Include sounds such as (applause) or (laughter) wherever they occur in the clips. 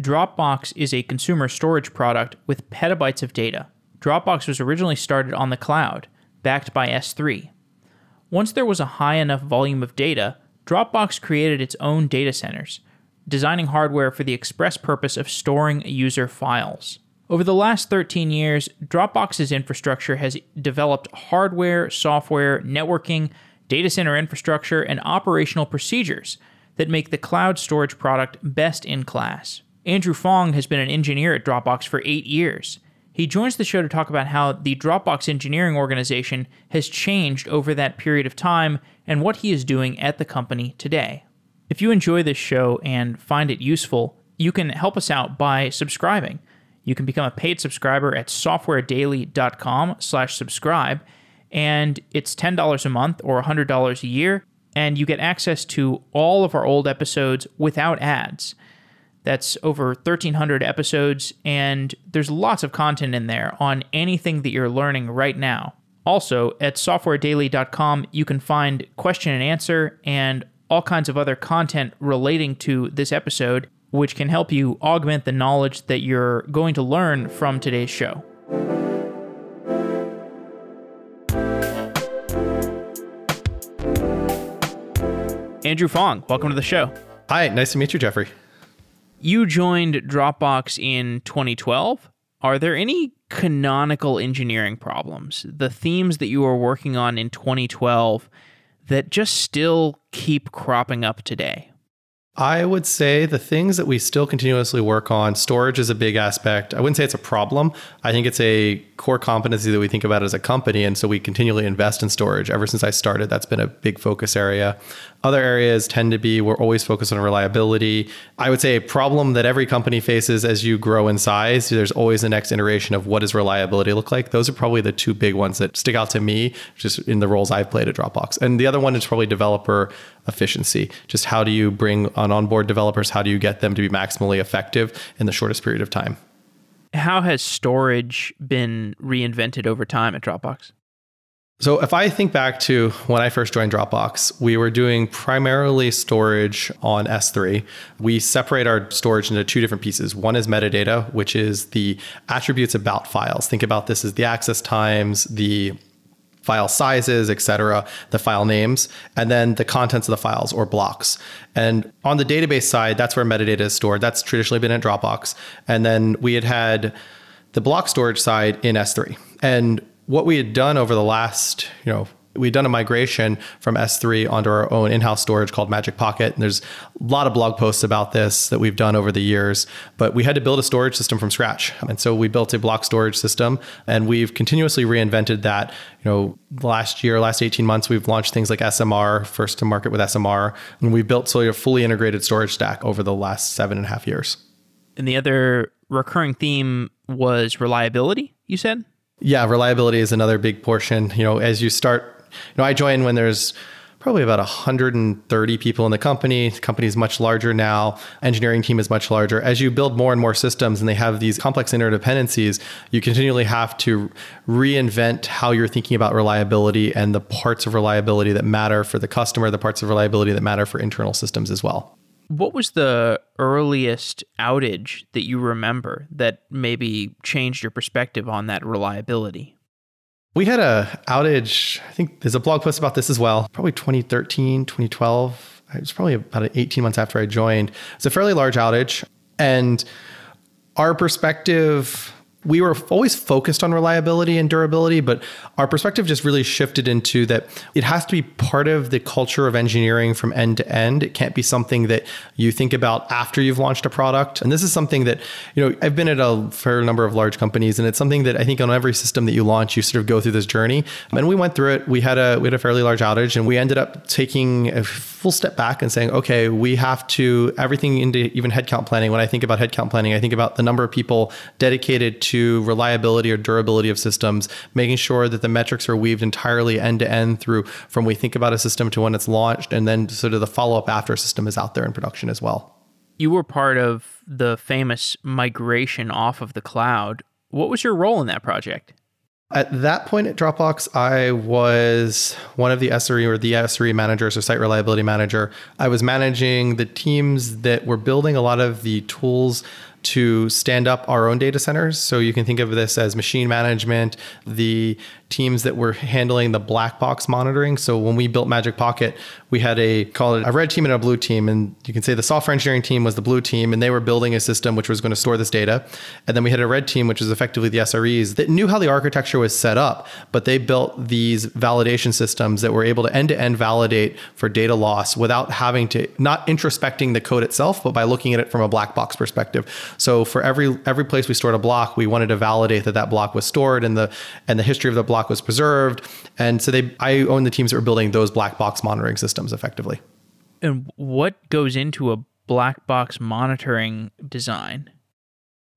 Dropbox is a consumer storage product with petabytes of data. Dropbox was originally started on the cloud, backed by S3. Once there was a high enough volume of data, Dropbox created its own data centers, designing hardware for the express purpose of storing user files. Over the last 13 years, Dropbox's infrastructure has developed hardware, software, networking, data center infrastructure, and operational procedures that make the cloud storage product best in class. Andrew Fong has been an engineer at Dropbox for eight years. He joins the show to talk about how the Dropbox engineering organization has changed over that period of time and what he is doing at the company today. If you enjoy this show and find it useful, you can help us out by subscribing. You can become a paid subscriber at softwaredaily.com slash subscribe, and it's $10 a month or $100 a year, and you get access to all of our old episodes without ads. That's over 1,300 episodes, and there's lots of content in there on anything that you're learning right now. Also, at softwaredaily.com, you can find question and answer and all kinds of other content relating to this episode, which can help you augment the knowledge that you're going to learn from today's show. Andrew Fong, welcome to the show. Hi, nice to meet you, Jeffrey. You joined Dropbox in 2012. Are there any canonical engineering problems, the themes that you were working on in 2012 that just still keep cropping up today? I would say the things that we still continuously work on, storage is a big aspect. I wouldn't say it's a problem. I think it's a core competency that we think about as a company. And so we continually invest in storage. Ever since I started, that's been a big focus area. Other areas tend to be we're always focused on reliability. I would say a problem that every company faces as you grow in size, there's always the next iteration of what does reliability look like. Those are probably the two big ones that stick out to me, just in the roles I've played at Dropbox. And the other one is probably developer efficiency. Just how do you bring on onboard developers? How do you get them to be maximally effective in the shortest period of time? How has storage been reinvented over time at Dropbox? So, if I think back to when I first joined Dropbox, we were doing primarily storage on S3. We separate our storage into two different pieces. One is metadata, which is the attributes about files. Think about this as the access times, the file sizes, etc., the file names, and then the contents of the files or blocks. And on the database side, that's where metadata is stored. That's traditionally been in Dropbox. And then we had had the block storage side in S3. And what we had done over the last, you know, we'd done a migration from S3 onto our own in-house storage called Magic Pocket. And there's a lot of blog posts about this that we've done over the years, but we had to build a storage system from scratch. And so we built a block storage system and we've continuously reinvented that. You know, last year, last 18 months, we've launched things like SMR, first to market with SMR, and we've built sort of a fully integrated storage stack over the last seven and a half years. And the other recurring theme was reliability, you said? Yeah, reliability is another big portion. You know, as you start, you know, I joined when there's probably about 130 people in the company. The company is much larger now. Engineering team is much larger. As you build more and more systems and they have these complex interdependencies, you continually have to reinvent how you're thinking about reliability and the parts of reliability that matter for the customer, the parts of reliability that matter for internal systems as well. What was the earliest outage that you remember that maybe changed your perspective on that reliability? We had a outage, I think there's a blog post about this as well, probably 2013, 2012. It was probably about 18 months after I joined. It's a fairly large outage. And our perspective we were always focused on reliability and durability, but our perspective just really shifted into that it has to be part of the culture of engineering from end to end. It can't be something that you think about after you've launched a product. And this is something that, you know, I've been at a fair number of large companies, and it's something that I think on every system that you launch, you sort of go through this journey. And we went through it. We had a we had a fairly large outage, and we ended up taking a full step back and saying, okay, we have to everything into even headcount planning. When I think about headcount planning, I think about the number of people dedicated to reliability or durability of systems, making sure that the metrics are weaved entirely end to end through from we think about a system to when it's launched, and then sort of the follow up after a system is out there in production as well. You were part of the famous migration off of the cloud. What was your role in that project? At that point at Dropbox, I was one of the SRE or the SRE managers or site reliability manager. I was managing the teams that were building a lot of the tools to stand up our own data centers. So you can think of this as machine management, the teams that were handling the black box monitoring. So when we built Magic Pocket, we had a call it a red team and a blue team. And you can say the software engineering team was the blue team, and they were building a system which was going to store this data. And then we had a red team, which was effectively the SREs that knew how the architecture was set up, but they built these validation systems that were able to end to end validate for data loss without having to not introspecting the code itself, but by looking at it from a black box perspective. So for every every place we stored a block, we wanted to validate that that block was stored and the and the history of the block was preserved. And so they I own the teams that were building those black box monitoring systems effectively. And what goes into a black box monitoring design?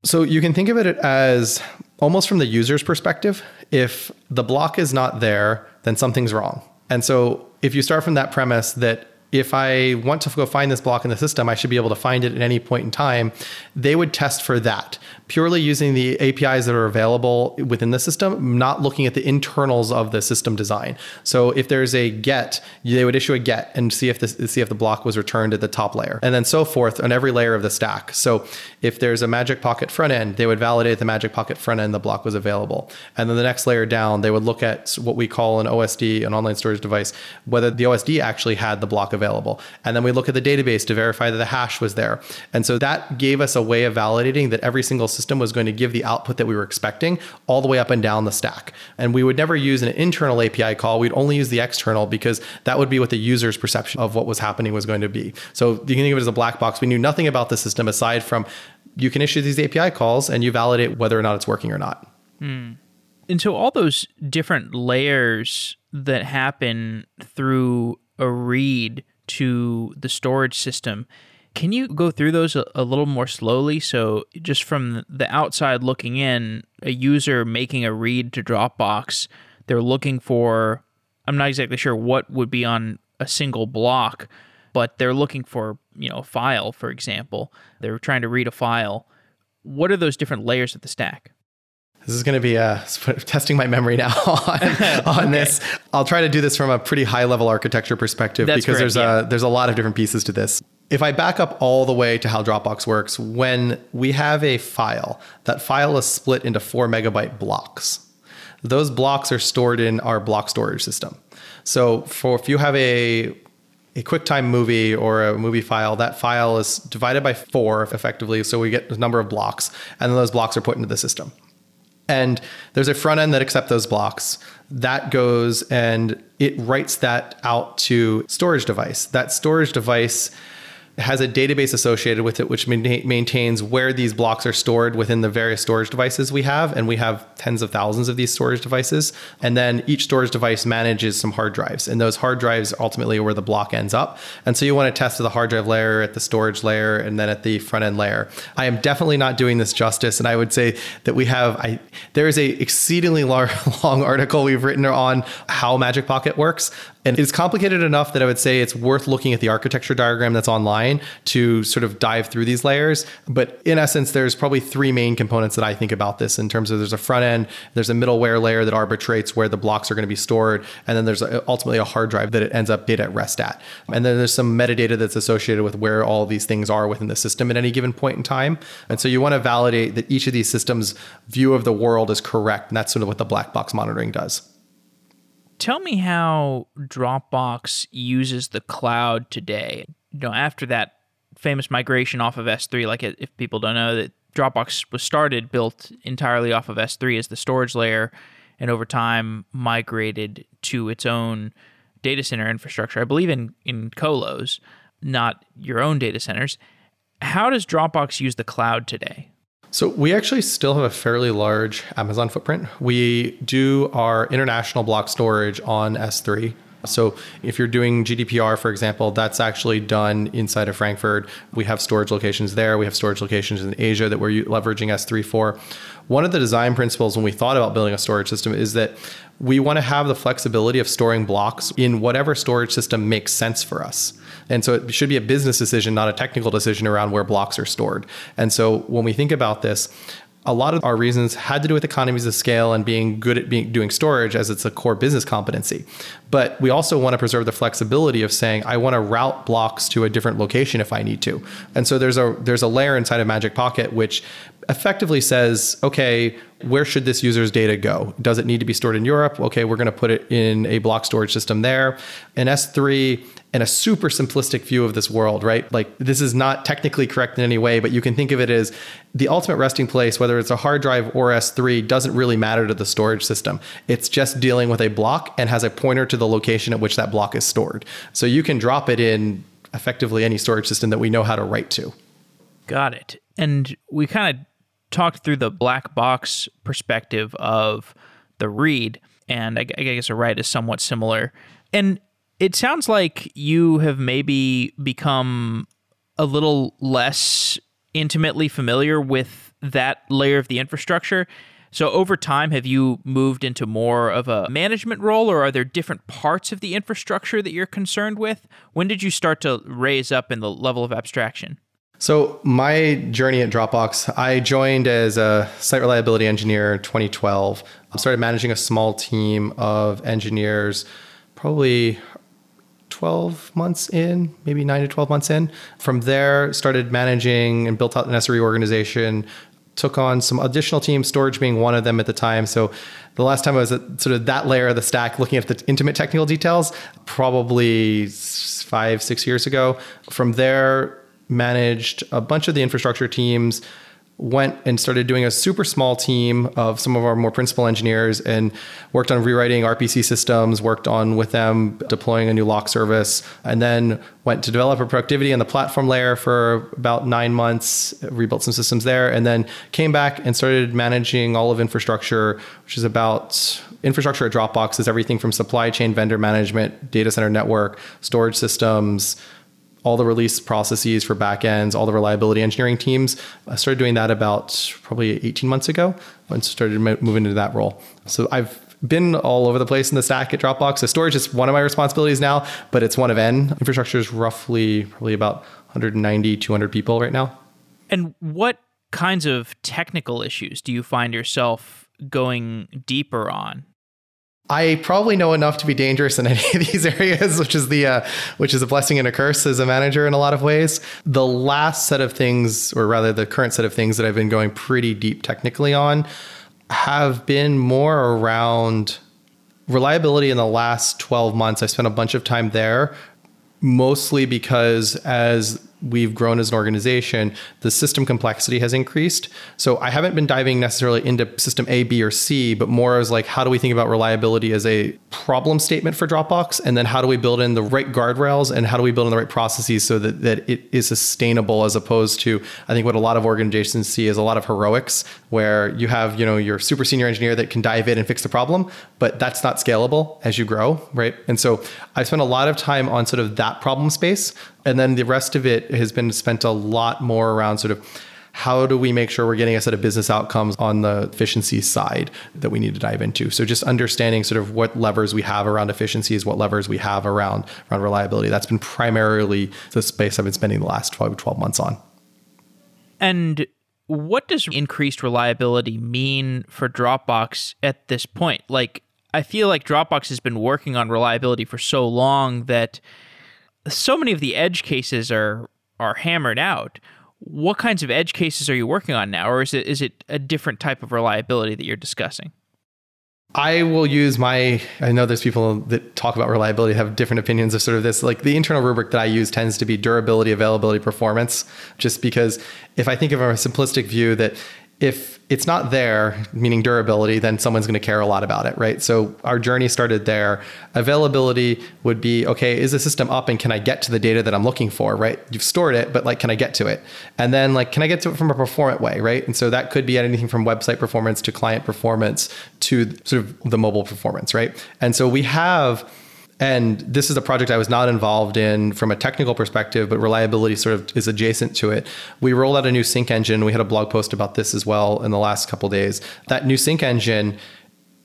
So you can think of it as almost from the user's perspective. If the block is not there, then something's wrong. And so if you start from that premise that if I want to go find this block in the system, I should be able to find it at any point in time. They would test for that purely using the APIs that are available within the system, not looking at the internals of the system design. So if there's a get, they would issue a get and see if the see if the block was returned at the top layer, and then so forth on every layer of the stack. So if there's a Magic Pocket front end, they would validate the Magic Pocket front end the block was available, and then the next layer down, they would look at what we call an OSD, an online storage device, whether the OSD actually had the block available. And then we look at the database to verify that the hash was there. And so that gave us a way of validating that every single system was going to give the output that we were expecting all the way up and down the stack. And we would never use an internal API call. We'd only use the external because that would be what the user's perception of what was happening was going to be. So you can think of it as a black box. We knew nothing about the system aside from you can issue these API calls and you validate whether or not it's working or not. Mm. And so all those different layers that happen through a read to the storage system. Can you go through those a, a, little more slowly? So, just from the outside looking in, a user making a read to Dropbox, they're looking for, I'm not exactly sure what would be on a single block, but they're looking for, you know, a file, for example. They're trying to read a file. What are those different layers of the stack? This is going to be uh, (laughs) testing my memory now (laughs) on, (laughs) on okay. this. I'll try to do this from a pretty high level architecture perspective That's because there's yeah. a there's a lot of different pieces to this. If I back up all the way to how Dropbox works, when we have a file, that file is split into four megabyte blocks. Those blocks are stored in our block storage system. So for if you have a a QuickTime movie or a movie file, that file is divided by four effectively. So we get a number of blocks, and then those blocks are put into the system. And there's a front end that accepts those blocks. That goes and it writes that out to storage device. That storage device has a database associated with it, which maintains where these blocks are stored within the various storage devices we have. And we have tens of thousands of these storage devices. And then each storage device manages some hard drives. And those hard drives ultimately are where the block ends up. And so you want to test the hard drive layer, at the storage layer, and then at the front end layer. I am definitely not doing this justice. And I would say that we have, I, there is a exceedingly long, (laughs) long article we've written on how Magic Pocket works. And it's complicated enough that I would say it's worth looking at the architecture diagram that's online to sort of dive through these layers. But in essence, there's probably three main components that I think about this in terms of there's a front end, there's a middleware layer that arbitrates where the blocks are going to be stored, and then there's ultimately a hard drive that it ends up data at rest at. And then there's some metadata that's associated with where all these things are within the system at any given point in time. And so you want to validate that each of these systems' view of the world is correct. And that's sort of what the black box monitoring does. Tell me how Dropbox uses the cloud today. You know, after that famous migration off of S3, like if people don't know that Dropbox was started built entirely off of S3 as the storage layer and over time migrated to its own data center infrastructure. I believe in in colos, not your own data centers. How does Dropbox use the cloud today? So we actually still have a fairly large Amazon footprint. We do our international block storage on S3. So if you're doing GDPR, for example, that's actually done inside of Frankfurt. We have storage locations there. We have storage locations in Asia that we're leveraging S3 for. One of the design principles when we thought about building a storage system is that we want to have the flexibility of storing blocks in whatever storage system makes sense for us. And so it should be a business decision, not a technical decision around where blocks are stored. And so when we think about this, a lot of our reasons had to do with economies of scale and being good at being doing storage as it's a core business competency. But we also want to preserve the flexibility of saying I want to route blocks to a different location if I need to. And so there's a there's a layer inside of Magic Pocket which effectively says, okay, where should this user's data go? Does it need to be stored in Europe? Okay, we're going to put it in a block storage system there. In S3, in a super simplistic view of this world, right? Like this is not technically correct in any way, but you can think of it as the ultimate resting place, whether it's a hard drive or S3, doesn't really matter to the storage system. It's just dealing with a block and has a pointer to the location at which that block is stored. So you can drop it in effectively any storage system that we know how to write to. Got it. And we kind of talked through the black box perspective of the read, and I, I guess a write is somewhat similar. And it sounds like you have maybe become a little less intimately familiar with that layer of the infrastructure. So over time, have you moved into more of a management role, or are there different parts of the infrastructure that you're concerned with? When did you start to raise up in the level of abstraction? So my journey at Dropbox, I joined as a site reliability engineer in 2012. I started managing a small team of engineers, probably 12 months in, maybe nine to 12 months in. From there, started managing and built out an SRE organization. Took on some additional teams, storage being one of them at the time. So the last time I was at sort of that layer of the stack, looking at the intimate technical details, probably five, six years ago. From there, managed a bunch of the infrastructure teams went and started doing a super small team of some of our more principal engineers and worked on rewriting RPC systems, worked on with them deploying a new lock service, and then went to developer productivity on the platform layer for about nine months, rebuilt some systems there, and then came back and started managing all of infrastructure, which is about infrastructure at Dropbox is everything from supply chain vendor management, data center network, storage systems, all the release processes for backends, all the reliability engineering teams. I started doing that about probably 18 months ago and started moving into that role. So I've been all over the place in the stack at Dropbox. So storage is one of my responsibilities now, but it's one of N. Infrastructure is roughly probably about 190, 200 people right now. And what kinds of technical issues do you find yourself going deeper on? I probably know enough to be dangerous in (laughs) any of these areas, which is the uh, which is a blessing and a curse as a manager in a lot of ways. The last set of things, or rather the current set of things that I've been going pretty deep technically on, have been more around reliability in the last 12 months. I spent a bunch of time there, mostly because as we've grown as an organization, the system complexity has increased. So I haven't been diving necessarily into system A, B, or C, but more as like, how do we think about reliability as a problem statement for Dropbox? And then how do we build in the right guardrails and how do we build in the right processes so that, that it is sustainable as opposed to, I think what a lot of organizations see is a lot of heroics where you have, you know, your super senior engineer that can dive in and fix the problem, but that's not scalable as you grow, right? And so I spent a lot of time on sort of that problem space and then the rest of it has been spent a lot more around sort of how do we make sure we're getting a set of business outcomes on the efficiency side that we need to dive into. So just understanding sort of what levers we have around efficiencies what levers we have around around reliability. That's been primarily the space i've been spending the last 12, 12 months on. And what does increased reliability mean for dropbox at this point? Like i feel like dropbox has been working on reliability for so long that so many of the edge cases are are hammered out. What kinds of edge cases are you working on now, or is it is it a different type of reliability that you're discussing? I will use my. I know there's people that talk about reliability have different opinions of sort of this. Like the internal rubric that I use tends to be durability, availability, performance. Just because if I think of a simplistic view that if it's not there, meaning durability, then someone's going to care a lot about it, right? So our journey started there. Availability would be okay, is the system up and can I get to the data that I'm looking for, right? You've stored it, but like, can I get to it? And then, like, can I get to it from a performant way, right? And so that could be anything from website performance to client performance to sort of the mobile performance, right? And so we have and this is a project I was not involved in from a technical perspective, but reliability sort of is adjacent to it. We rolled out a new sync engine. We had a blog post about this as well in the last couple days. That new sync engine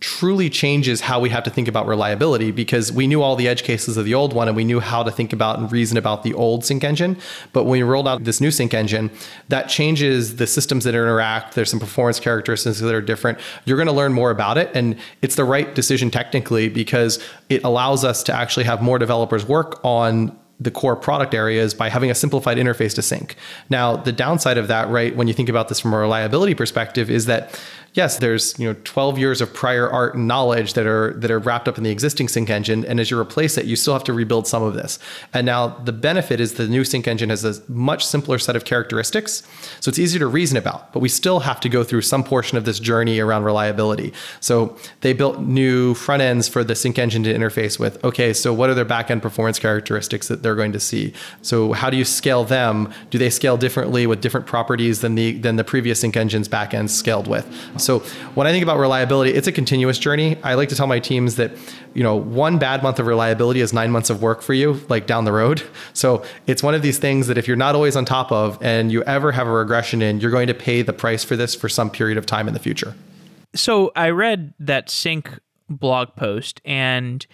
truly changes how we have to think about reliability because we knew all the edge cases of the old one and we knew how to think about and reason about the old sync engine. But when we rolled out this new sync engine, that changes the systems that interact. There's some performance characteristics that are different. You're going to learn more about it. And it's the right decision technically because it allows us to actually have more developers work on the core product areas by having a simplified interface to sync. Now, the downside of that, right, when you think about this from a reliability perspective, is that yes, there's you know 12 years of prior art and knowledge that are that are wrapped up in the existing sync engine, and as you replace it, you still have to rebuild some of this. And now the benefit is the new sync engine has a much simpler set of characteristics, so it's easier to reason about. But we still have to go through some portion of this journey around reliability. So they built new front ends for the sync engine to interface with. Okay, so what are their backend performance characteristics that they're going to see? So how do you scale them? Do they scale differently with different properties than the than the previous sync engine's backend scaled with? So when I think about reliability, it's a continuous journey. I like to tell my teams that, you know, one bad month of reliability is nine months of work for you, like down the road. (laughs) So it's one of these things that if you're not always on top of and you ever have a regression in, you're going to pay the price for this for some period of time in the future. So I read that sync blog post and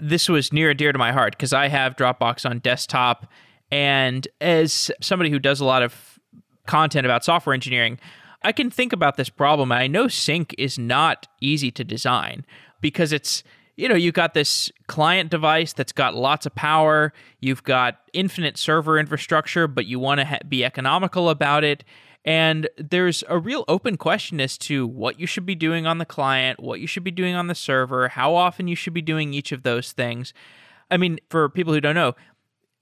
this was near and dear to my heart because I have Dropbox on desktop. And as somebody who does a lot of content about software engineering, I can think about this problem. I know sync is not easy to design because it's you know, you've got this client device that's got lots of power, you've got infinite server infrastructure, but you want to ha- be economical about it. And there's a real open question as to what you should be doing on the client, what you should be doing on the server, how often you should be doing each of those things. I mean, for people who don't know,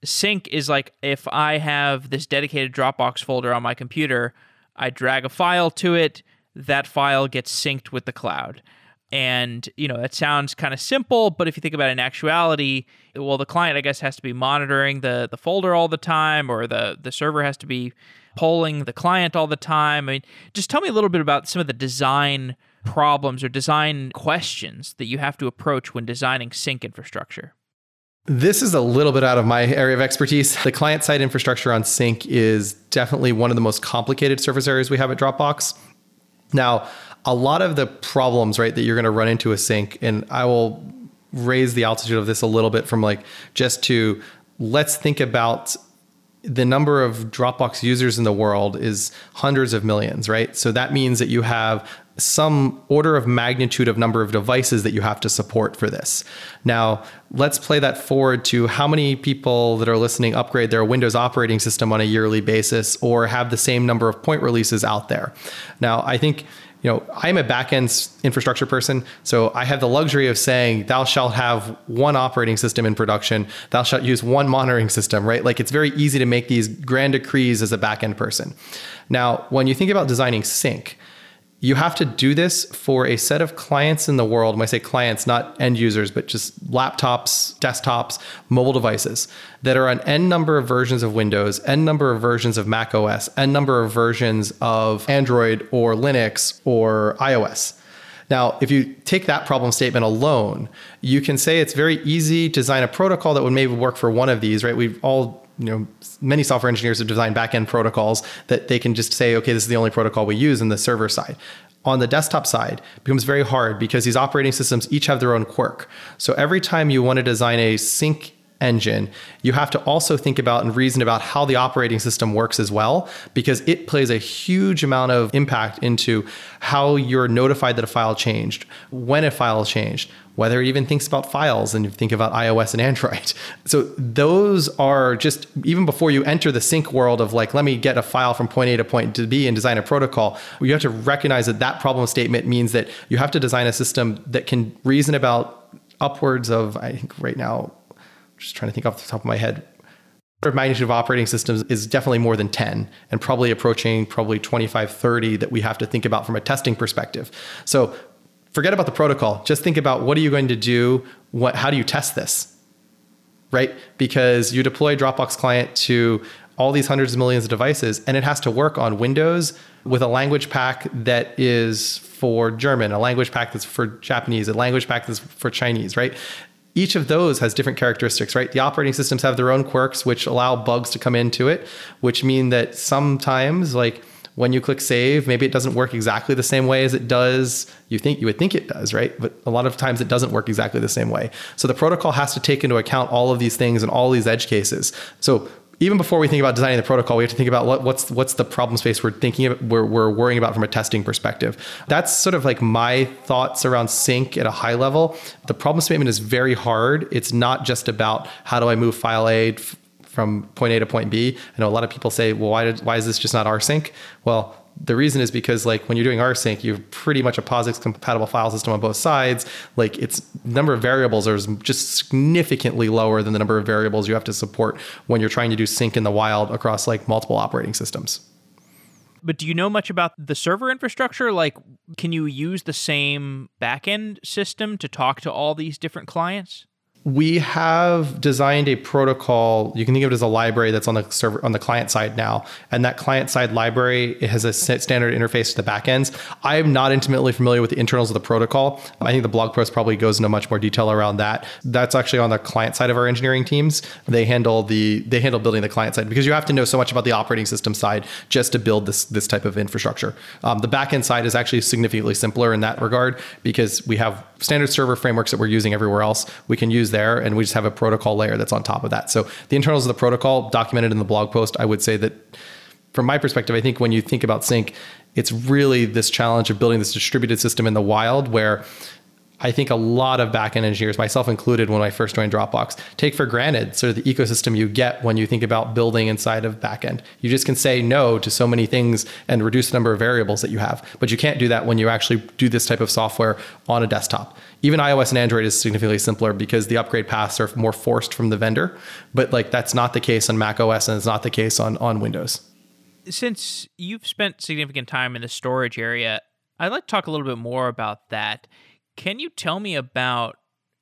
sync is like if I have this dedicated Dropbox folder on my computer, I drag a file to it, that file gets synced with the cloud. And, you know, it sounds kind of simple, but if you think about it in actuality, well, the client, I guess, has to be monitoring the, the folder all the time, or the, the server has to be polling the client all the time. I mean, just tell me a little bit about some of the design problems or design questions that you have to approach when designing sync infrastructure. This is a little bit out of my area of expertise. The client side infrastructure on Sync is definitely one of the most complicated surface areas we have at Dropbox. Now, a lot of the problems, right, that you're going to run into a Sync, and I will raise the altitude of this a little bit from like just to let's think about the number of Dropbox users in the world is hundreds of millions, right? So that means that you have some order of magnitude of number of devices that you have to support for this. Now, let's play that forward to how many people that are listening upgrade their Windows operating system on a yearly basis or have the same number of point releases out there. Now, I think you know, I'm a backend infrastructure person, so I have the luxury of saying, "Thou shalt have one operating system in production. Thou shalt use one monitoring system." Right? Like it's very easy to make these grand decrees as a backend person. Now, when you think about designing sync, you have to do this for a set of clients in the world. When I say clients, not end users, but just laptops, desktops, mobile devices that are on n number of versions of Windows, n number of versions of Mac OS, n number of versions of Android or Linux or iOS. Now, if you take that problem statement alone, you can say it's very easy to design a protocol that would maybe work for one of these, right? We've all you know many software engineers have designed backend protocols that they can just say okay this is the only protocol we use in the server side. On the desktop side becomes very hard because these operating systems each have their own quirk. So every time you want to design a sync engine, you have to also think about and reason about how the operating system works as well, because it plays a huge amount of impact into how you're notified that a file changed, when a file changed, whether it even thinks about files and you think about iOS and Android. (laughs) So those are just even before you enter the sync world of like, let me get a file from point A to point B and design a protocol, you have to recognize that that problem statement means that you have to design a system that can reason about upwards of, I think right now, just trying to think off the top of my head, order of magnitude of operating systems is definitely more than 10 and probably approaching probably 25, 30 that we have to think about from a testing perspective. So forget about the protocol. Just think about what are you going to do? What, how do you test this? Right? Because you deploy Dropbox client to all these hundreds of millions of devices and it has to work on Windows with a language pack that is for German, a language pack that's for Japanese, a language pack that's for Chinese, right? Each of those has different characteristics, right? The operating systems have their own quirks, which allow bugs to come into it, which mean that sometimes, like, when you click save, maybe it doesn't work exactly the same way as it does. You think you would think it does, right? But a lot of times it doesn't work exactly the same way. So the protocol has to take into account all of these things and all these edge cases. So even before we think about designing the protocol, we have to think about what, what's what's the problem space we're thinking of, we're, we're worrying about from a testing perspective. That's sort of like my thoughts around sync at a high level. The problem statement is very hard. It's not just about how do I move file A from point A to point B. I know a lot of people say, well, why did, why is this just not rsync? Well, the reason is because like when you're doing rsync, you have pretty much a POSIX compatible file system on both sides. Like its number of variables are just significantly lower than the number of variables you have to support when you're trying to do sync in the wild across like multiple operating systems. But do you know much about the server infrastructure? Like, can you use the same backend system to talk to all these different clients? We have designed a protocol you can think of it as a library that's on the server on the client side now. And that client side library it has a standard interface to the backends i'm not intimately familiar with the internals of the protocol. I think the blog post probably goes into much more detail around that. That's actually on the client side of our engineering teams. They handle the they handle building the client side because you have to know so much about the operating system side just to build this this type of infrastructure. Um, the backend side is actually significantly simpler in that regard because we have standard server frameworks that we're using everywhere else we can use there and we just have a protocol layer that's on top of that. So the internals of the protocol documented in the blog post i would say that from my perspective i think when you think about sync it's really this challenge of building this distributed system in the wild where I think a lot of backend engineers, myself included, when I first joined Dropbox, take for granted sort of the ecosystem you get when you think about building inside of backend. You just can say no to so many things and reduce the number of variables that you have. But you can't do that when you actually do this type of software on a desktop. Even iOS and Android is significantly simpler because the upgrade paths are more forced from the vendor. But like that's not the case on Mac OS and it's not the case on, on Windows. Since you've spent significant time in the storage area, I'd like to talk a little bit more about that can you tell me about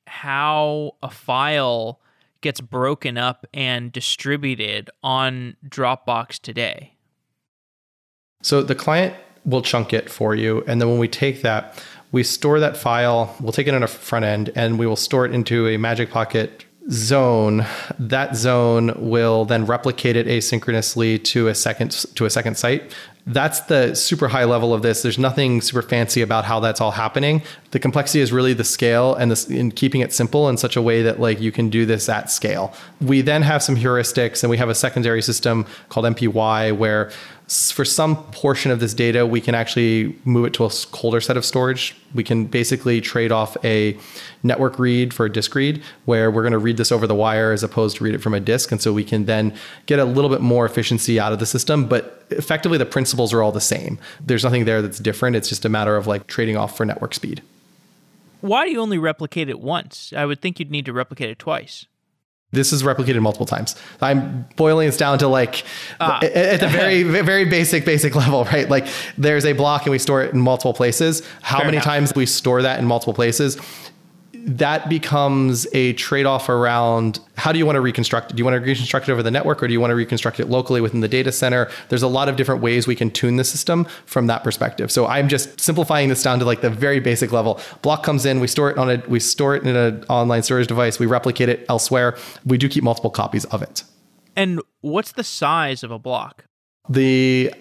how a file gets broken up and distributed on Dropbox today? So the client will chunk it for you. And then when we take that, we store that file, we'll take it on a front end, and we will store it into a Magic Pocket zone. That zone will then replicate it asynchronously to a second to a second site that's the super high level of this. There's nothing super fancy about how that's all happening. The complexity is really the scale and this in keeping it simple in such a way that like you can do this at scale. We then have some heuristics and we have a secondary system called MPY where for some portion of this data, we can actually move it to a colder set of storage. We can basically trade off a network read for a disk read, where we're going to read this over the wire as opposed to read it from a disk. And so we can then get a little bit more efficiency out of the system. But effectively, the principles are all the same. There's nothing there that's different. It's just a matter of like trading off for network speed. Why do you only replicate it once? I would think you'd need to replicate it twice. This is replicated multiple times. I'm boiling this down to like ah. at the very (laughs) very basic basic level, right? Like there's a block and we store it in multiple places. How Fair many enough. times we store that in multiple places that becomes a trade-off around how do you want to reconstruct it? Do you want to reconstruct it over the network or do you want to reconstruct it locally within the data center? There's a lot of different ways we can tune the system from that perspective. So I'm just simplifying this down to like the very basic level. Block comes in, we store it on a we store it in an online storage device, we replicate it elsewhere. We do keep multiple copies of it. And what's the size of a block? The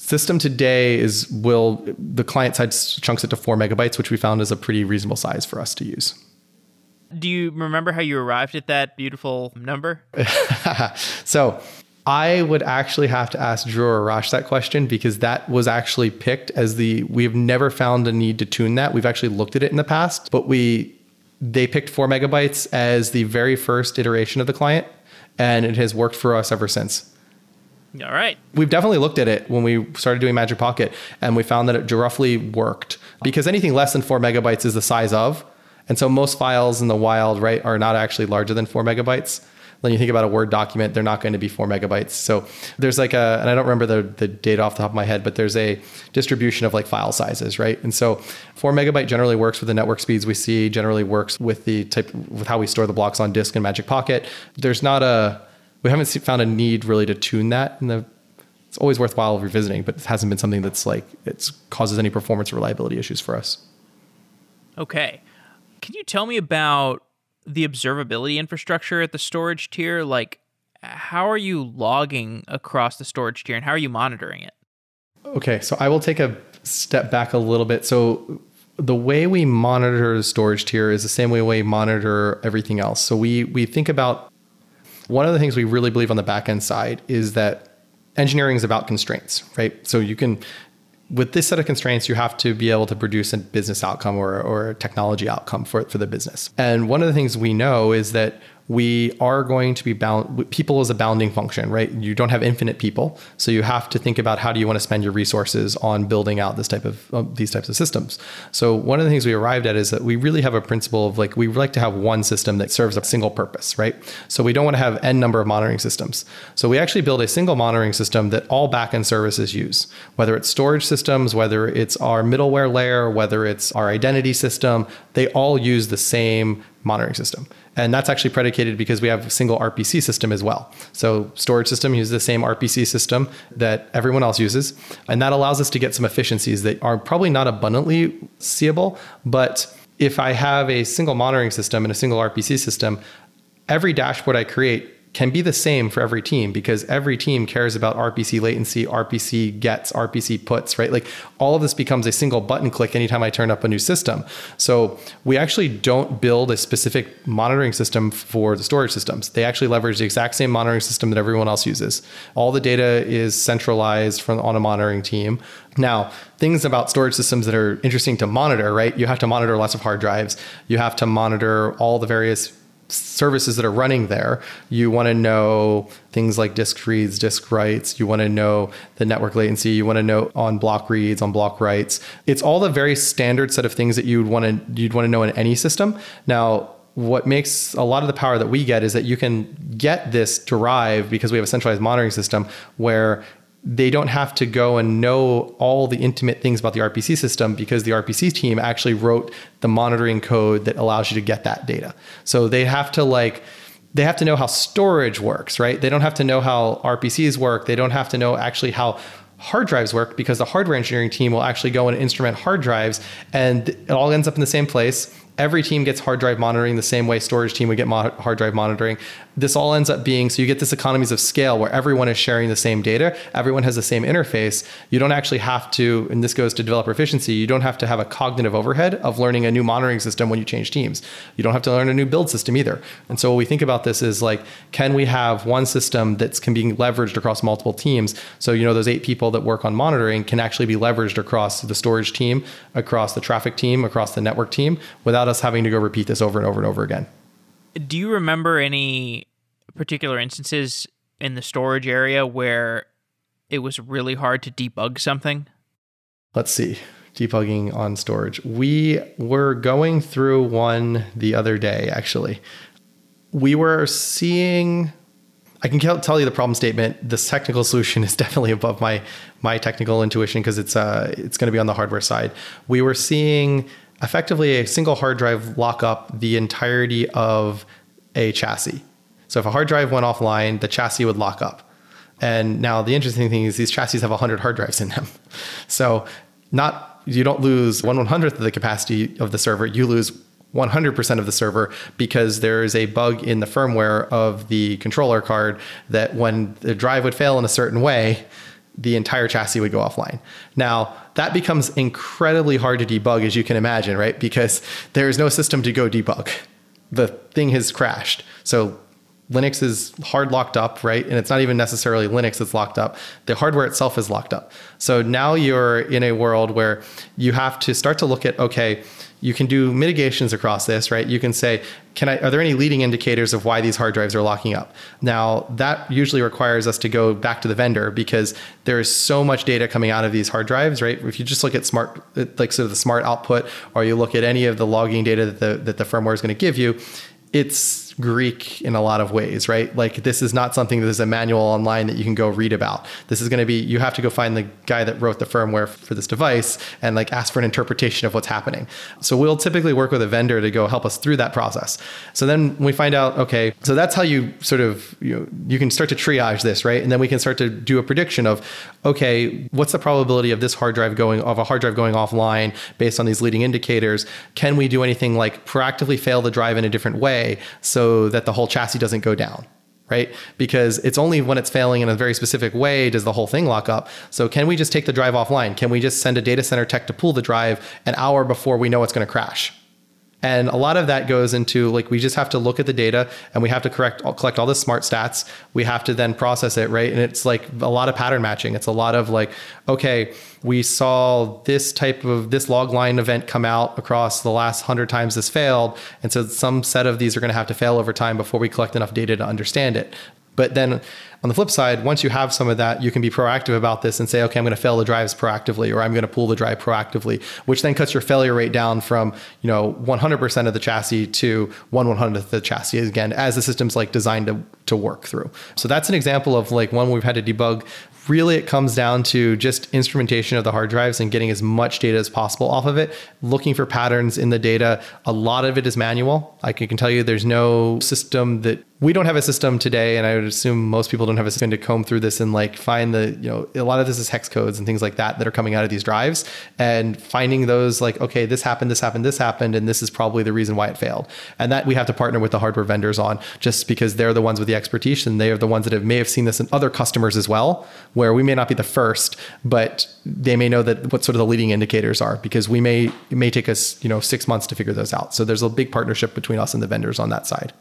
System today is will the client side chunks it to four megabytes, which we found is a pretty reasonable size for us to use. Do you remember how you arrived at that beautiful number? (laughs) so I would actually have to ask Drew or Arash that question because that was actually picked as the we've never found a need to tune that. We've actually looked at it in the past, but we they picked four megabytes as the very first iteration of the client, and it has worked for us ever since. All right. We've definitely looked at it when we started doing Magic Pocket, and we found that it roughly worked because anything less than four megabytes is the size of. And so most files in the wild, right, are not actually larger than four megabytes. When you think about a Word document, they're not going to be four megabytes. So there's like a, and I don't remember the, the data off the top of my head, but there's a distribution of like file sizes, right? And so four megabyte generally works with the network speeds we see, generally works with the type, with how we store the blocks on disk in Magic Pocket. There's not a, we haven't found a need really to tune that in the it's always worthwhile revisiting but it hasn't been something that's like it causes any performance or reliability issues for us okay can you tell me about the observability infrastructure at the storage tier like how are you logging across the storage tier and how are you monitoring it Okay, so I will take a step back a little bit. So the way we monitor the storage tier is the same way we monitor everything else. So we we think about one of the things we really believe on the backend side is that engineering is about constraints, right? So you can with this set of constraints, you have to be able to produce a business outcome or, or a technology outcome for, for the business. And one of the things we know is that we are going to be bound people is a bounding function right? You don't have infinite people. So you have to think about how do you want to spend your resources on building out this type of uh, these types of systems. So one of the things we arrived at is that we really have a principle of like we like to have one system that serves a single purpose right? So we don't want to have n number of monitoring systems. So we actually build a single monitoring system that all backend services use whether it's storage systems whether it's our middleware layer whether it's our identity system they all use the same monitoring system. And that's actually predicated because we have a single RPC system as well. So storage system uses the same RPC system that everyone else uses. And that allows us to get some efficiencies that are probably not abundantly seeable. But if I have a single monitoring system and a single RPC system, every dashboard I create can be the same for every team because every team cares about RPC latency, RPC gets, RPC puts, right? Like all of this becomes a single button click anytime I turn up a new system. So we actually don't build a specific monitoring system for the storage systems. They actually leverage the exact same monitoring system that everyone else uses. All the data is centralized from on a monitoring team. Now, things about storage systems that are interesting to monitor, right? You have to monitor lots of hard drives. You have to monitor all the various services that are running there. You want to know things like disk reads, disk writes. You want to know the network latency. You want to know on block reads, on block writes. It's all the very standard set of things that you'd want to you'd want to know in any system. Now, what makes a lot of the power that we get is that you can get this derived because we have a centralized monitoring system where they don't have to go and know all the intimate things about the RPC system because the RPC team actually wrote the monitoring code that allows you to get that data. So they have to like they have to know how storage works, right? They don't have to know how RPCs work. They don't have to know actually how hard drives work because the hardware engineering team will actually go and instrument hard drives and it all ends up in the same place every team gets hard drive monitoring the same way storage team would get mo- hard drive monitoring this all ends up being so you get this economies of scale where everyone is sharing the same data everyone has the same interface. You don't actually have to and this goes to developer efficiency you don't have to have a cognitive overhead of learning a new monitoring system when you change teams. You don't have to learn a new build system either. And so what we think about this is like can we have one system that's can be leveraged across multiple teams? So you know those eight people that work on monitoring can actually be leveraged across the storage team across the traffic team across the network team without us having to go repeat this over and over and over again. Do you remember any particular instances in the storage area where it was really hard to debug something? Let's see. Debugging on storage. We were going through one the other day, actually. We were seeing I can tell you the problem statement. This technical (laughs) solution is definitely above my my technical intuition because it's uh it's going to be on the hardware side. We were seeing effectively a single hard drive lock up the entirety of a chassis. So if a hard drive went offline, the chassis would lock up. And now the interesting thing is these chassis have 100 hard drives in them. (laughs) So not you don't lose one one hundredth of the capacity of the server. You lose 100% of the server because there is a bug in the firmware of the controller card that when the drive would fail in a certain way, the entire chassis would go offline. Now, that becomes incredibly hard to debug, as you can imagine, right? Because there is no system to go debug. The thing has crashed. So Linux is hard locked up, right? And it's not even necessarily Linux that's locked up. The hardware itself is locked up. So now you're in a world where you have to start to look at okay, you can do mitigations across this, right? You can say, can I, are there any leading indicators of why these hard drives are locking up? Now, that usually requires us to go back to the vendor because there is so much data coming out of these hard drives, right? If you just look at smart, like sort of the smart output, or you look at any of the logging data that the, that the firmware is going to give you, it's Greek in a lot of ways, right? Like this is not something that is a manual online that you can go read about. This is going to be you have to go find the guy that wrote the firmware for this device and like ask for an interpretation of what's happening. So we'll typically work with a vendor to go help us through that process. So then we find out okay, so that's how you sort of you know, you can start to triage this, right? And then we can start to do a prediction of okay, what's the probability of this hard drive going of a hard drive going offline based on these leading indicators? Can we do anything like proactively fail the drive in a different way so that the whole chassis doesn't go down? right? Because it's only when it's failing in a very specific way does the whole thing lock up. So can we just take the drive offline? Can we just send a data center tech to pull the drive an hour before we know it's going to crash? And a lot of that goes into like we just have to look at the data and we have to correct collect all the smart stats. We have to then process it, right? And it's like a lot of pattern matching. It's a lot of like, okay, we saw this type of this log line event come out across the last 100 times this failed and so some set of these are going to have to fail over time before we collect enough data to understand it but then on the flip side, once you have some of that, you can be proactive about this and say, okay, I'm going to fail the drives proactively, or I'm going to pull the drive proactively, which then cuts your failure rate down from, you know, 100% of the chassis to one 100th of the chassis again, as the system's like designed to, to work through. So that's an example of like one we've had to debug really it comes down to just instrumentation of the hard drives and getting as much data as possible off of it, looking for patterns in the data. A lot of it is manual. I can tell you there's no system that we don't have a system today, and I would assume most people don't have a system to comb through this and like find the, you know, a lot of this is hex codes and things like that that are coming out of these drives and finding those like, okay, this happened, this happened, this happened, and this is probably the reason why it failed. And that we have to partner with the hardware vendors on just because they're the ones with the expertise and they are the ones that have, may have seen this in other customers as well, where we may not be the first, but they may know that what sort of the leading indicators are because we may, it may take us, you know, six months to figure those out. So there's a big partnership between us and the vendors on that side.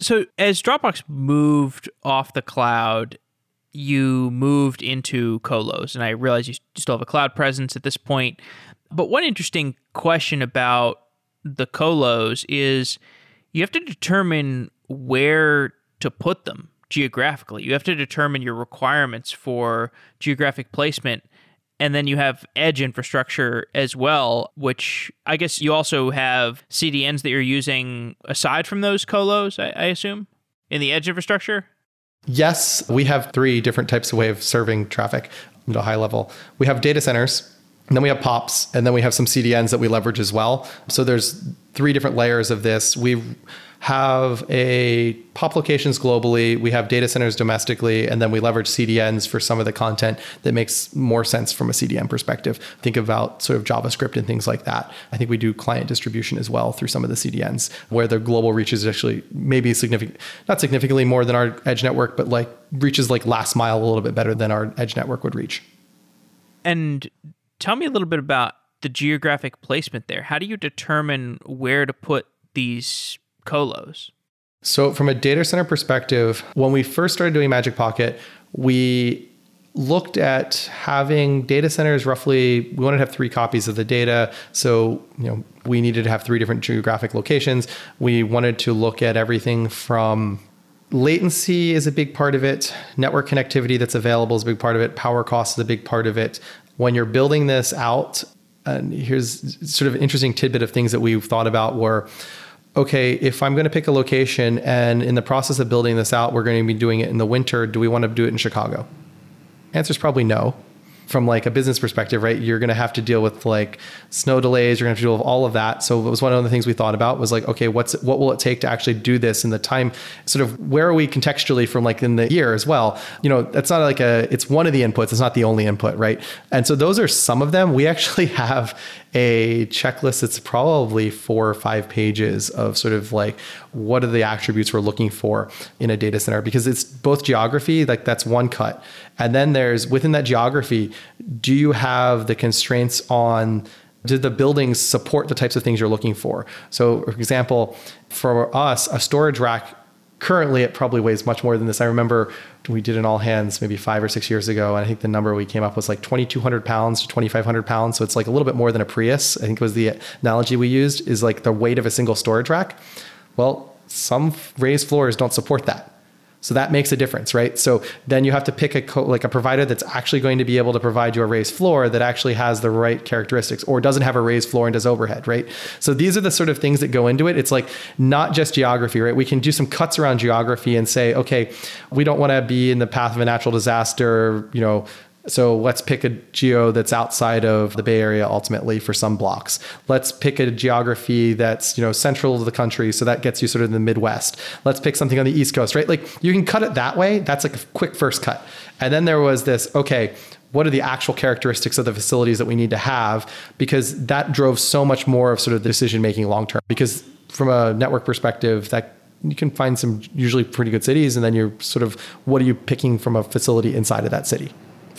So as Dropbox moved off the cloud, you moved into colos, and I realize you still have a cloud presence at this point. But one interesting question about the colos is you have to determine where to put them geographically. You have to determine your requirements for geographic placement and then you have edge infrastructure as well, which I guess you also have CDNs that you're using aside from those colos, I, I assume, in the edge infrastructure? Yes, we have three different types of way of serving traffic at a high level. We have data centers, and then we have POPs, and then we have some CDNs that we leverage as well. So there's three different layers of this. We have a pop locations globally, we have data centers domestically, and then we leverage CDNs for some of the content that makes more sense from a CDN perspective. Think about sort of JavaScript and things like that. I think we do client distribution as well through some of the CDNs where the global reach is actually maybe significant, not significantly more than our edge network, but like reaches like last mile a little bit better than our edge network would reach. And tell me a little bit about the geographic placement there. How do you determine where to put these colos? So, from a data center perspective, when we first started doing Magic Pocket, we looked at having data centers roughly we wanted to have three copies of the data. So you know we needed to have three different geographic locations. We wanted to look at everything from latency is a big part of it. Network connectivity that's available is a big part of it. Power cost is a big part of it. When you're building this out and here's sort of an interesting tidbit of things that we've thought about were okay, if I'm going to pick a location and in the process of building this out, we're going to be doing it in the winter, do we want to do it in Chicago? Answer is probably no from like a business perspective, right? You're going to have to deal with like snow delays. You're going to have to deal with all of that. So it was one of the things we thought about was like, okay, what's what will it take to actually do this in the time? Sort of where are we contextually from like in the year as well? You know, that's not like a. It's one of the inputs. It's not the only input, right? And so those are some of them. We actually (laughs) have a checklist that's probably four or five pages of sort of like what are the attributes we're looking for in a data center? Because it's both geography like that's one cut. And then there's within that geography do you have the constraints on do the buildings support the types of things you're looking for? So for example for us a storage rack currently it probably weighs much more than this. I remember we did an all hands maybe five or six years ago, and I think the number we came up with was like 2,200 pounds to 2,500 pounds. So it's like a little bit more than a Prius. I think was the analogy we used is like the weight of a single storage rack. Well, some raised floors don't support that. So that makes a difference, right? So then you have to pick a co- like a provider that's actually going to be able to provide you a raised floor that actually has the right characteristics or doesn't have a raised floor and does overhead, right? So these are the sort of things that go into it. It's like not just geography, right? We can do some cuts around geography and say, okay, we don't want to be in the path of a natural disaster, you know, so let's pick a geo that's outside of the Bay Area ultimately for some blocks. Let's pick a geography that's, you know, central to the country. So that gets you sort of in the Midwest. Let's pick something on the East Coast, right? Like you can cut it that way. That's like a quick first cut. And then there was this, okay, what are the actual characteristics of the facilities that we need to have? Because that drove so much more of sort of the decision making long term. Because from a network perspective, that you can find some usually pretty good cities, and then you're sort of what are you picking from a facility inside of that city?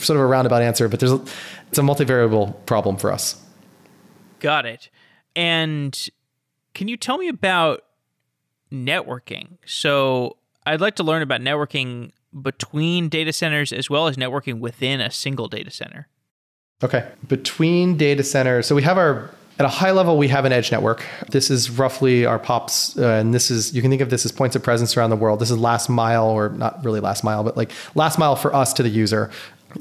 Sort of a roundabout answer, but there's a, it's a multivariable problem for us. Got it. And can you tell me about networking? So I'd like to learn about networking between data centers as well as networking within a single data center. Okay. Between data centers, so we have our at a high level, we have an edge network. This is roughly our POPs, uh, and this is you can think of this as points of presence around the world. This is last mile, or not really last mile, but like last mile for us to the user.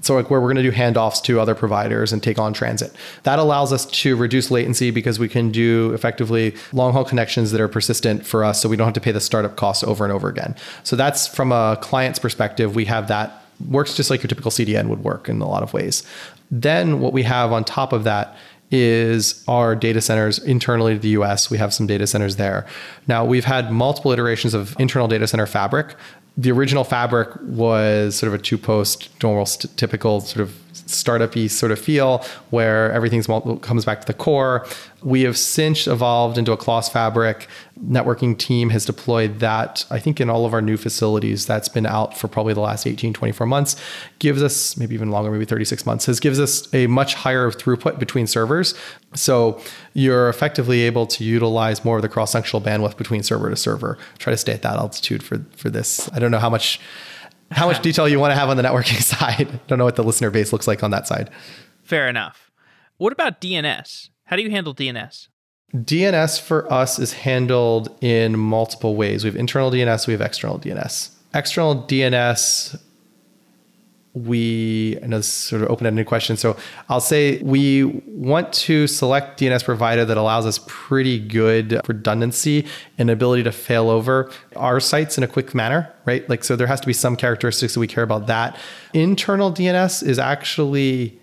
So like where we're going to do handoffs to other providers and take on transit. That allows us to reduce latency because we can do effectively long haul connections that are persistent for us, so we don't have to pay the startup costs over and over again. So that's from a client's perspective, we have that works just like your typical CDN would work in a lot of ways. Then what we have on top of that is our data centers internally to the US. We have some data centers there. Now, we've had multiple iterations of internal data center fabric. The original fabric was sort of a two post, normal, st- typical sort of startup-y sort of feel where everything's comes back to the core. We have since evolved into a Clos Fabric. Networking team has deployed that, I think, in all of our new facilities. That's been out for probably the last 18, 24 months. Gives us, maybe even longer, maybe 36 months, has gives us a much higher throughput between servers. So you're effectively able to utilize more of the cross-functional bandwidth between server to server. Try to stay at that altitude for, for this. I don't know how much how much detail you want to have on the networking (laughs) side. Don't know what the listener base looks like on that side. Fair enough. What about DNS? How do you handle DNS? DNS for us is handled in multiple ways. We have internal DNS, we have external DNS. External DNS we I know this is sort of open-ended question. So I'll say we want to select DNS provider that allows us pretty good redundancy and ability to fail over our sites in a quick manner, right? Like so there has to be some characteristics that we care about that. Internal DNS is actually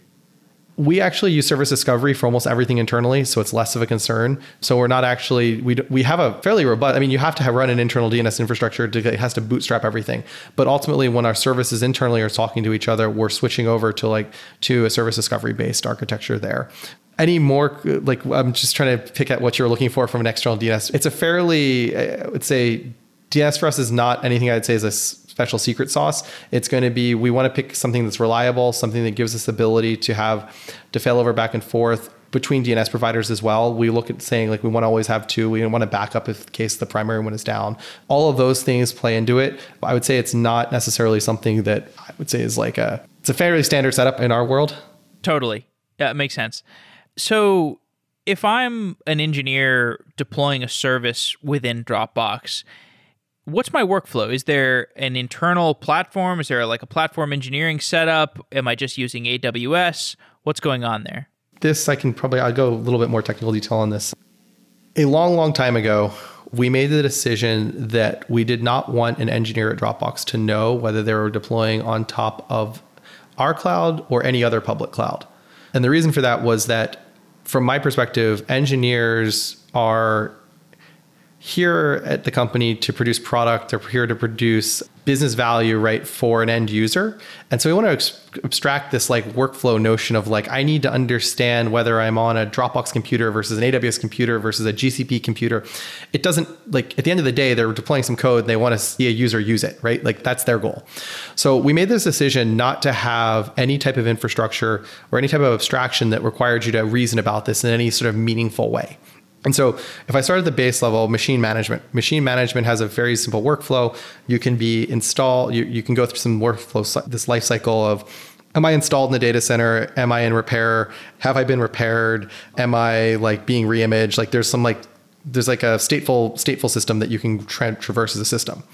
we actually use service discovery for almost everything internally, so it's less of a concern. So we're not actually we we have a fairly robust. I mean, you have to have run an internal DNS infrastructure to it has to bootstrap everything. But ultimately, when our services internally are talking to each other, we're switching over to like to a service discovery based architecture there. Any more uh, like I'm just trying to pick at what you're looking for from an external DNS. It's a fairly uh, I would say DNS for us is not anything I'd say is a special secret sauce. It's going to be we want to pick something that's reliable, something that gives us the ability to have to fail over back and forth between DNS providers as well. We look at saying like we want to always have two. We want to back up if in case the primary one is down. All of those things play into it. I would say it's not necessarily something that I would say is like a it's a fairly standard setup in our world. Totally. Yeah, it makes sense. So if I'm an engineer deploying a service within Dropbox, what's my workflow? Is there an internal platform? Is there like a platform engineering setup? Am I just using AWS? What's going on there? This I can probably I'll go a little bit more technical detail on this. A long, long time ago, we made the decision that we did not want an engineer at Dropbox to know whether they were deploying on top of our cloud or any other public cloud. And the reason for that was that, from my perspective, engineers are here at the company to produce product they're here to produce business value right for an end user. And so we want to ex- abstract this like workflow notion of like i need to understand whether i'm on a dropbox computer versus an aws computer versus a gcp computer. It doesn't like at the end of the day they're deploying some code and they want to see a user use it right? Like that's their goal. So we made this decision not to have any type of infrastructure or any type of abstraction that required you to reason about this in any sort of meaningful way and so if I start at the base level, machine management. Machine management has a very simple workflow. You can be install, you, you can go through some workflow, this life cycle of am I installed in the data center? Am I in repair? Have I been repaired? Am I like being reimaged? Like there's some like there's like a stateful stateful system that you can tra- traverse as a system.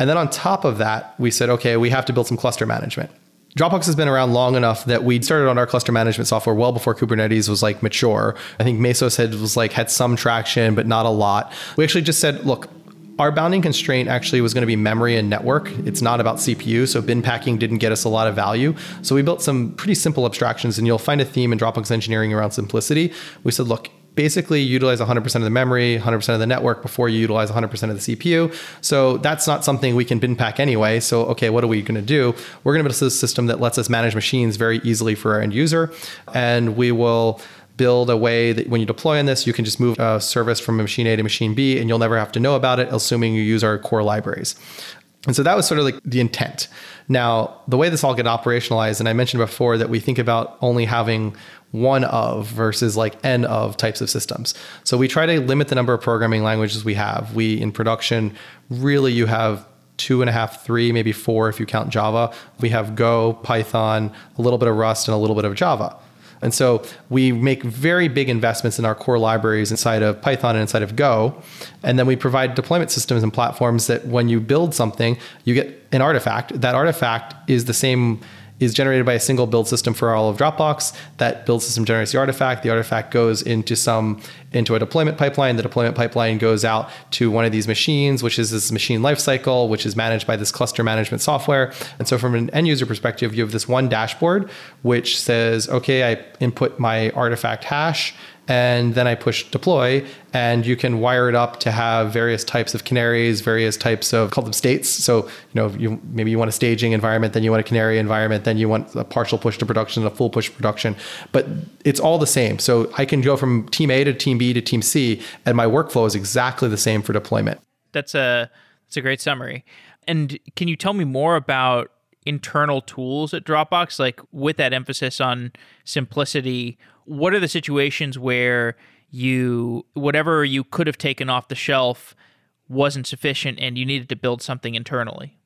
And then on top of that, we said, okay, we have to build some cluster management. Dropbox has been around long enough that we started on our cluster management software well before Kubernetes was like mature. I think Mesos had was like had some traction, but not a lot. We actually just said, look, our bounding constraint actually was going to be memory and network. It's not about CPU. So bin packing didn't get us a lot of value. So we built some pretty simple abstractions, and you'll find a theme in Dropbox engineering around simplicity. We said, look, basically utilize 100% of the memory, 100% of the network before you utilize 100% of the CPU. So that's not something we can bin pack anyway. So, okay, what are we going to do? We're going to build a system that lets us manage machines very easily for our end user. And we will build a way that when you deploy on this, you can just move a service from machine A to machine B and you'll never have to know about it, assuming you use our core libraries. And so that was sort of like the intent. Now, the way this all get operationalized, and I mentioned before that we think about only having one of versus like n of types of systems. So we try to limit the number of programming languages we have. We in production, really you have two and a half, three, maybe four if you count Java. We have Go, Python, a little bit of Rust, and a little bit of Java. And so we make very big investments in our core libraries inside of Python and inside of Go. And then we provide deployment systems and platforms that when you build something, you get an artifact. That artifact is the same is generated by a single build system for all of Dropbox. That build system generates the artifact. The artifact goes into some into a deployment pipeline. The deployment pipeline goes out to one of these machines, which is this machine lifecycle, which is managed by this cluster management software. And so, from an end user perspective, you have this one dashboard which says, okay, I input my artifact hash and then I push deploy, and you can wire it up to have various types of canaries, various types of call them states. So you know, you maybe you want a staging environment, then you want a canary environment, then you want a partial push to production, a full push to production, but it's all the same. So I can go from team A to team B to team C, and my workflow is exactly the same for deployment. That's a that's a great summary. And can you tell me more about internal tools at Dropbox, like with that emphasis on simplicity? what are the situations where you whatever you could have taken off the shelf wasn't sufficient and you needed to build something internally?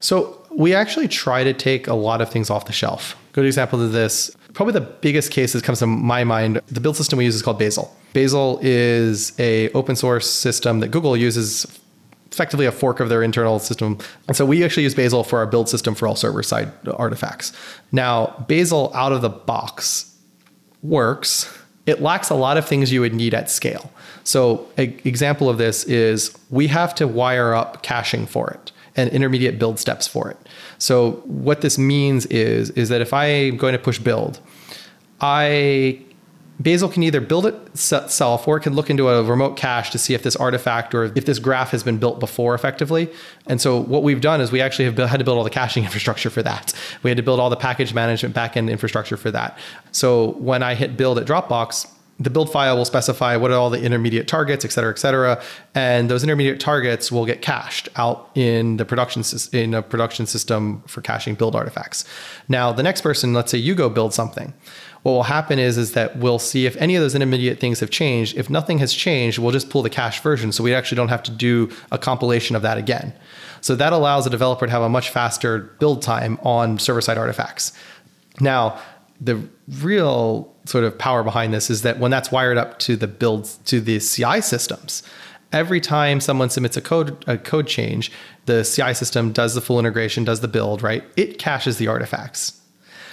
So we actually try to take a lot of things off the shelf. Good example of this, probably the biggest case that comes to my mind, the build system we use is called Bazel. Bazel is a open source system that Google uses effectively a fork of their internal system. And so we actually use Bazel for our build system for all server side artifacts. Now, Bazel out of the box works, it lacks a lot of things you would need at scale. So, an example of this is we have to wire up caching for it and intermediate build steps for it. So, what this means is is that if I'm going to push build, I Bazel can either build it itself or it can look into a remote cache to see if this artifact or if this graph has been built before effectively. And so what we've done is we actually have had to build all the caching (laughs) infrastructure for that. We had to build all the package management backend infrastructure for that. So when I hit build at Dropbox, the build file will specify what are all the intermediate targets, et cetera, et cetera. And those intermediate targets will get cached out in the production in a production system for caching build artifacts. Now, the next person, let's say you go build something what will happen is is that we'll see if any of those intermediate things have changed. If nothing has changed, we'll just pull the cache version, so we actually don't have to do a compilation of that again. So that allows a developer to have a much faster build time on server side artifacts. Now, the real sort of power behind this is that when that's wired up to the build to the CI systems, every time someone submits a code a code change, the CI system does the full integration, does the build, right? It caches the artifacts.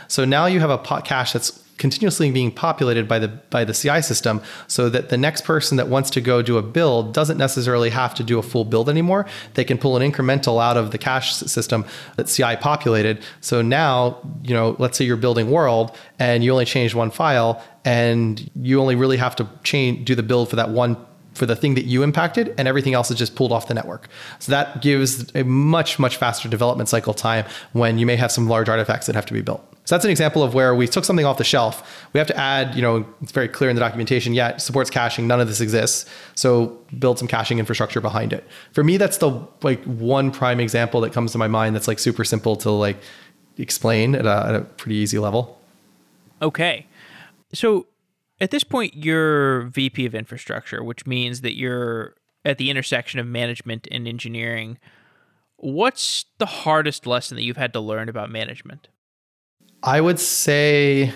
So now you have a cache that's continuously being populated by the by the CI system so that the next person that wants to go do a build doesn't necessarily have to do a full build anymore. They can pull an incremental out of the cache system that CI populated. So now, you know, let's say you're building world and you only change one file and you only really have to change do the build for that one for the thing that you impacted and everything else is just pulled off the network. So that gives a much much faster development cycle time when you may have some large artifacts that have to be built. So that's an example of where we took something off the shelf. We have to add, you know, it's very clear in the documentation, yeah, it supports caching. None of this exists. So build some caching infrastructure behind it. For me, that's the like one prime example that comes to my mind that's like super simple to like explain at a, at a pretty easy level. Okay. So at this point, you're VP of infrastructure, which means that you're at the intersection of management and engineering. What's the hardest lesson that you've had to learn about management? I would say,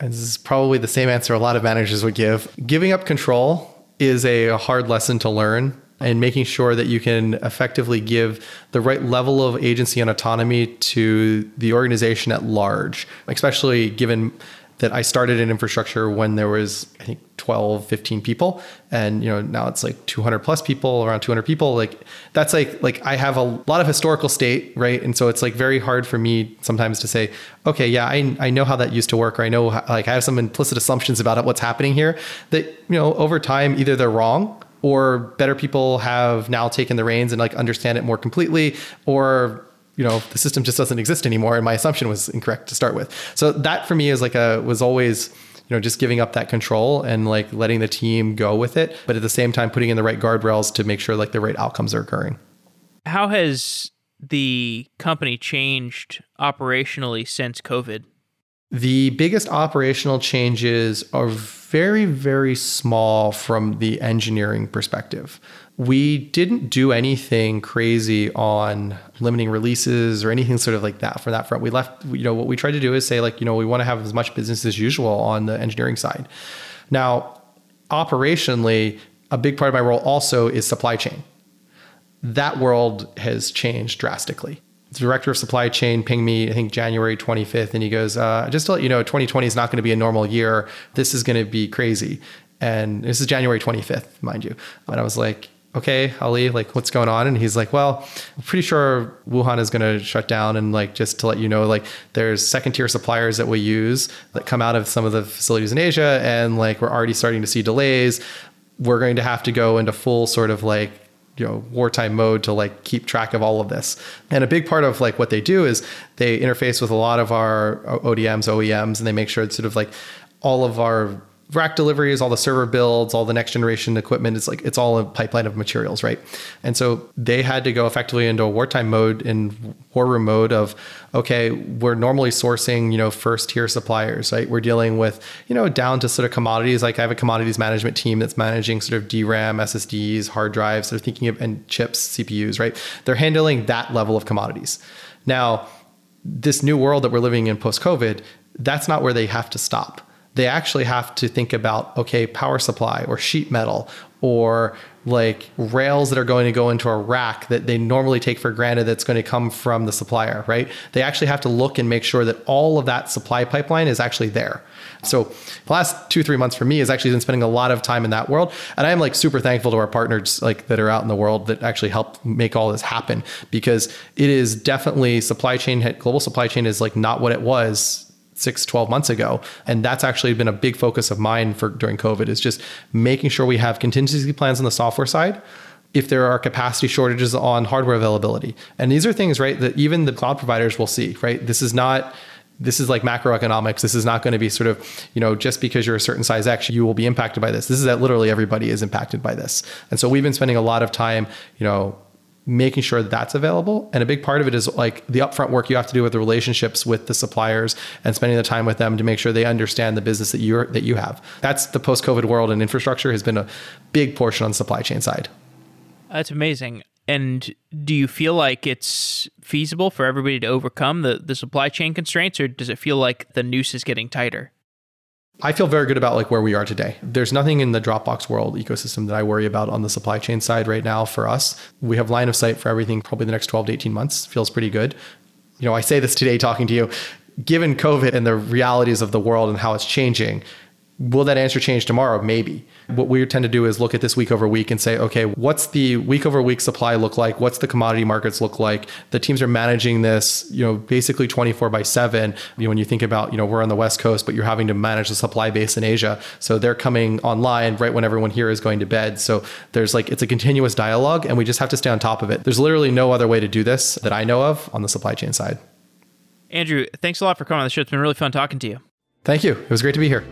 and this is probably the same answer a lot of managers would give giving up control is a hard lesson to learn and making sure that you can effectively give the right level of agency and autonomy to the organization at large, especially given that I started in infrastructure when there was, I think, 12, 15 people. And, you know, now it's like 200 plus people, around 200 people. Like that's like, like I have a lot of historical state, right? And so it's like very hard for me sometimes to say, okay, yeah, I, I know how that used to work, or I know, how, like I have some implicit assumptions about what's happening here that, you know, over time, either they're wrong or better people have now taken the reins and like understand it more completely or you know the system just doesn't exist anymore and my assumption was incorrect to start with so that for me is like a was always you know, just giving up that control and like letting the team go with it, but at the same time putting in the right guardrails to make sure like the right outcomes are occurring. How has the company changed operationally since COVID? The biggest operational changes are very, very small from the engineering perspective. We didn't do anything crazy on limiting releases or anything sort of like that for that front. We left, you know, what we tried to do is say, like, you know, we want to have as much business as usual on the engineering side. Now, operationally, a big part of my role also is supply chain. That world has changed drastically director of supply chain pinged me, I think January 25th, and he goes, uh, just to let you know, 2020 is not going to be a normal year. This is going to be crazy. And this is January 25th, mind you. And I was like, okay, Ali, like what's going on? And he's like, well, I'm pretty sure Wuhan is going to shut down. And like, just to let you know, like there's second tier suppliers that we use that come out of some of the facilities in Asia. And like, we're already starting to see delays. We're going to have to go into full sort of like you know wartime mode to like keep track of all of this. And a big part of like what they do is they interface with a lot of our odms oems and they make sure it's sort of like all of our rack deliveries, all the server builds, all the next generation equipment. It's like it's all a pipeline of materials, right? And so they had to go effectively into a wartime mode in war room mode of okay, we're normally sourcing, you know, first tier suppliers, right? We're dealing with, you know, down to sort of commodities. Like I have a commodities management team that's managing sort of DRAM, SSDs, hard drives, of thinking of and chips, CPUs, right? They're handling that level of commodities. Now, this new world that we're living in post COVID, that's not where they have to stop they actually have to think about okay power supply or sheet metal or like rails that are going to go into a rack that they normally take for granted that's going to come from the supplier right? They actually have to look and make sure that all of that supply pipeline is actually there. So the last two three months for me has actually been spending a lot of time in that world and i'm like super thankful to our partners like that are out in the world that actually help make all this happen because it is definitely supply chain global supply chain is like not what it was six, 12 months ago. And that's actually been a big focus of mine for during COVID is just making sure we have contingency plans on the software side if there are capacity shortages on hardware availability. And these are things, right, that even the cloud providers will see, right? This is not this is like macroeconomics. This is not going to be sort of, you know, just because you're a certain size X, you will be impacted by this. This is that literally everybody is impacted by this. And so we've been spending a lot of time, you know, making sure that that's available. And a big part of it is like the upfront work you have to do with the relationships with the suppliers and spending the time with them to make sure they understand the business that you that you have. That's the post-COVID world and infrastructure has been a big portion on the supply chain side. That's amazing. And do you feel like it's feasible for everybody to overcome the, the supply chain constraints, or does it feel like the noose is getting tighter? I feel very good about like where we are today. There's nothing in the Dropbox world ecosystem that I worry about on the supply chain side right now for us. We have line of sight for everything probably the next 12 to 18 months. Feels pretty good. You know, I say this today talking to you. Given COVID and the realities of the world and how it's changing, Will that answer change tomorrow? Maybe. What we tend to do is look at this week over week and say, okay, what's the week over week supply look like? What's the commodity markets look like? The teams are managing this, you know, basically 24 by 7. You know, when you think about, you know, we're on the West Coast, but you're having to manage the supply base in Asia. So they're coming online right when everyone here is going to bed. So there's like, it's a continuous dialogue and we just have to stay on top of it. There's literally no other way to do this that I know of on the supply chain side. Andrew, thanks a lot for coming on the show. It's been really fun talking to you. Thank you. It was great to be here.